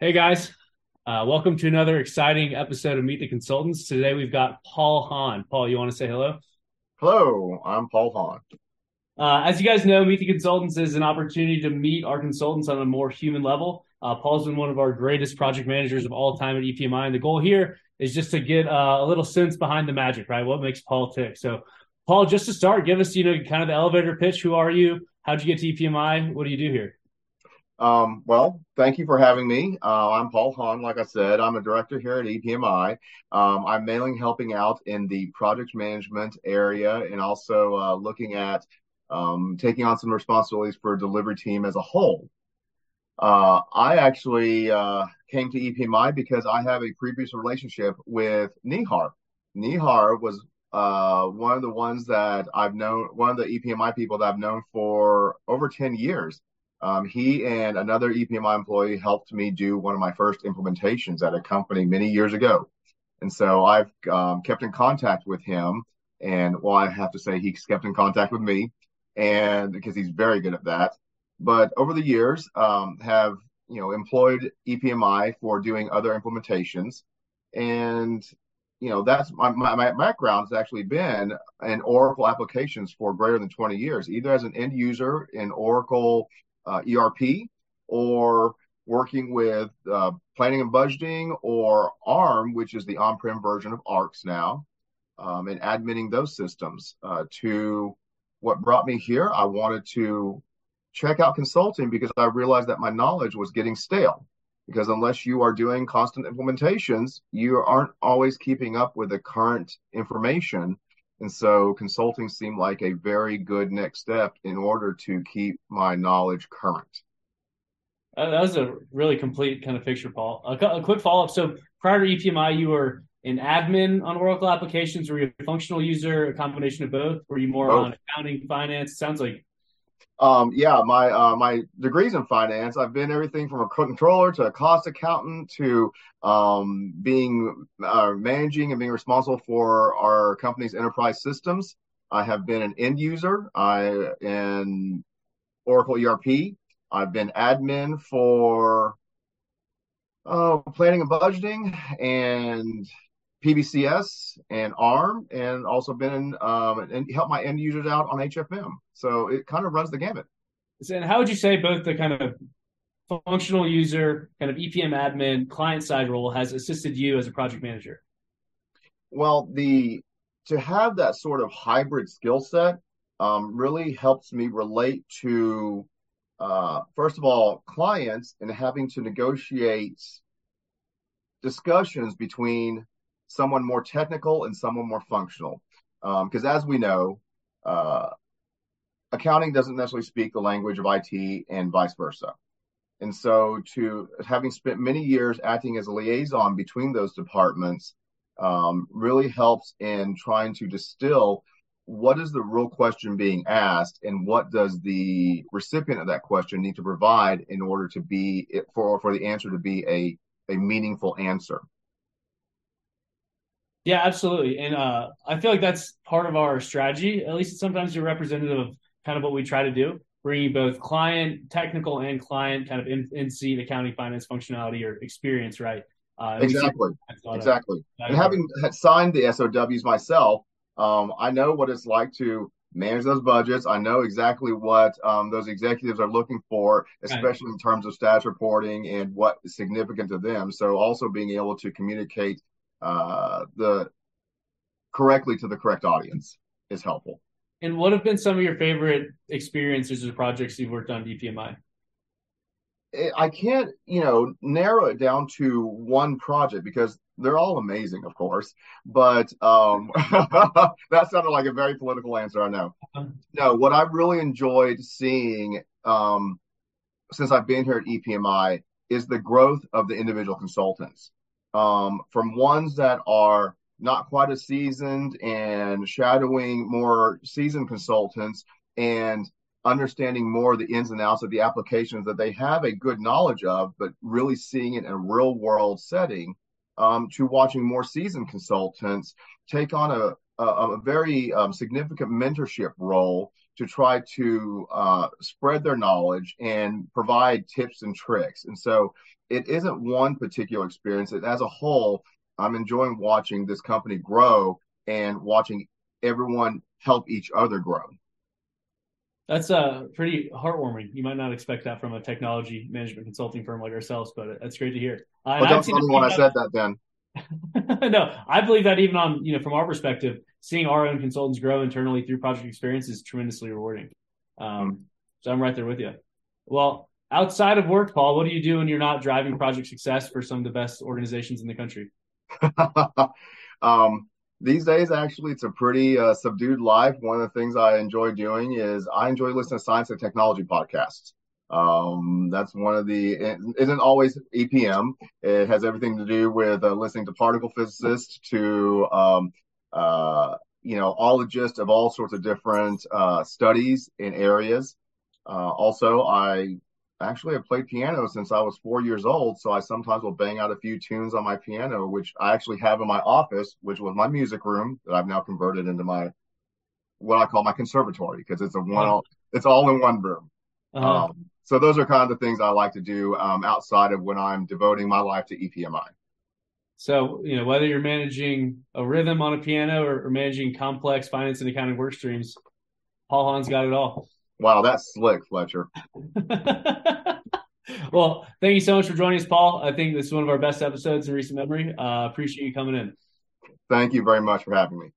Hey guys, uh, welcome to another exciting episode of Meet the Consultants. Today we've got Paul Hahn. Paul, you want to say hello? Hello, I'm Paul Hahn. Uh, as you guys know, Meet the Consultants is an opportunity to meet our consultants on a more human level. Uh, Paul's been one of our greatest project managers of all time at EPMI, and the goal here is just to get uh, a little sense behind the magic, right? What makes Paul tick? So, Paul, just to start, give us you know kind of the elevator pitch. Who are you? How'd you get to EPMI? What do you do here? Um, well, thank you for having me. Uh, I'm Paul Hahn. Like I said, I'm a director here at EPMI. Um, I'm mainly helping out in the project management area and also uh, looking at um, taking on some responsibilities for a delivery team as a whole. Uh, I actually uh, came to EPMI because I have a previous relationship with Nihar. Nihar was uh, one of the ones that I've known, one of the EPMI people that I've known for over 10 years. Um, he and another EPMI employee helped me do one of my first implementations at a company many years ago. And so I've um, kept in contact with him. And well, I have to say he's kept in contact with me and because he's very good at that. But over the years, um, have, you know, employed EPMI for doing other implementations. And, you know, that's my, my, my background has actually been in Oracle applications for greater than 20 years, either as an end user in Oracle uh, ERP or working with uh, planning and budgeting or ARM, which is the on-prem version of ARCS now, um, and admitting those systems uh, to what brought me here. I wanted to check out consulting because I realized that my knowledge was getting stale. Because unless you are doing constant implementations, you aren't always keeping up with the current information and so consulting seemed like a very good next step in order to keep my knowledge current. Uh, that was a really complete kind of picture, Paul. A, a quick follow up. So prior to EPMI, you were an admin on Oracle applications. Were you a functional user, a combination of both? Were you more both. on accounting, finance? Sounds like um, yeah, my uh, my degrees in finance. I've been everything from a controller to a cost accountant to um, being uh, managing and being responsible for our company's enterprise systems. I have been an end user. I in Oracle ERP. I've been admin for uh, planning and budgeting and PBCS and ARM, and also been um, and help my end users out on HFM. So it kind of runs the gamut. And how would you say both the kind of functional user, kind of EPM admin, client side role has assisted you as a project manager? Well, the to have that sort of hybrid skill set um, really helps me relate to uh, first of all clients and having to negotiate discussions between someone more technical and someone more functional. Because um, as we know, uh, accounting doesn't necessarily speak the language of IT and vice versa. And so, to having spent many years acting as a liaison between those departments, um, really helps in trying to distill what is the real question being asked and what does the recipient of that question need to provide in order to be for for the answer to be a a meaningful answer. Yeah, absolutely. And uh, I feel like that's part of our strategy. At least sometimes you're representative of kind of what we try to do, bringing both client, technical, and client kind of in, in seat accounting, finance functionality or experience, right? Uh, exactly. Exactly. And having signed the SOWs myself, um, I know what it's like to manage those budgets. I know exactly what um, those executives are looking for, especially in terms of status reporting and what is significant to them. So also being able to communicate uh, the correctly to the correct audience is helpful. And what have been some of your favorite experiences or projects you've worked on EPMI? I can't, you know, narrow it down to one project because they're all amazing, of course. But um, that sounded like a very political answer, I know. Uh-huh. No, what I've really enjoyed seeing um, since I've been here at EPMI is the growth of the individual consultants um, from ones that are not quite as seasoned and shadowing more seasoned consultants and understanding more the ins and outs of the applications that they have a good knowledge of, but really seeing it in a real world setting, um, to watching more seasoned consultants take on a, a, a very um, significant mentorship role to try to uh, spread their knowledge and provide tips and tricks. And so it isn't one particular experience. It, as a whole, I'm enjoying watching this company grow and watching everyone help each other grow. That's uh, pretty heartwarming. You might not expect that from a technology management consulting firm like ourselves, but that's great to hear. Uh, well, don't tell me when I said that, then. no, I believe that even on you know from our perspective, seeing our own consultants grow internally through project experience is tremendously rewarding. Um, so I'm right there with you. Well, outside of work, Paul, what do you do when you're not driving project success for some of the best organizations in the country? um, these days, actually, it's a pretty uh, subdued life. One of the things I enjoy doing is I enjoy listening to science and technology podcasts. Um, that's one of the, it isn't always EPM. It has everything to do with uh, listening to particle physicists, to, um, uh, you know, gist of all sorts of different uh, studies in areas. Uh, also, I actually have played piano since I was four years old, so I sometimes will bang out a few tunes on my piano, which I actually have in my office, which was my music room that I've now converted into my what I call my conservatory because it's a one, it's all in one room. Uh-huh. Um, so those are kind of the things I like to do um, outside of when I'm devoting my life to EPMI. So, you know, whether you're managing a rhythm on a piano or, or managing complex finance and accounting work streams, Paul Hahn's got it all. Wow, that's slick, Fletcher. well, thank you so much for joining us, Paul. I think this is one of our best episodes in recent memory. Uh, appreciate you coming in. Thank you very much for having me.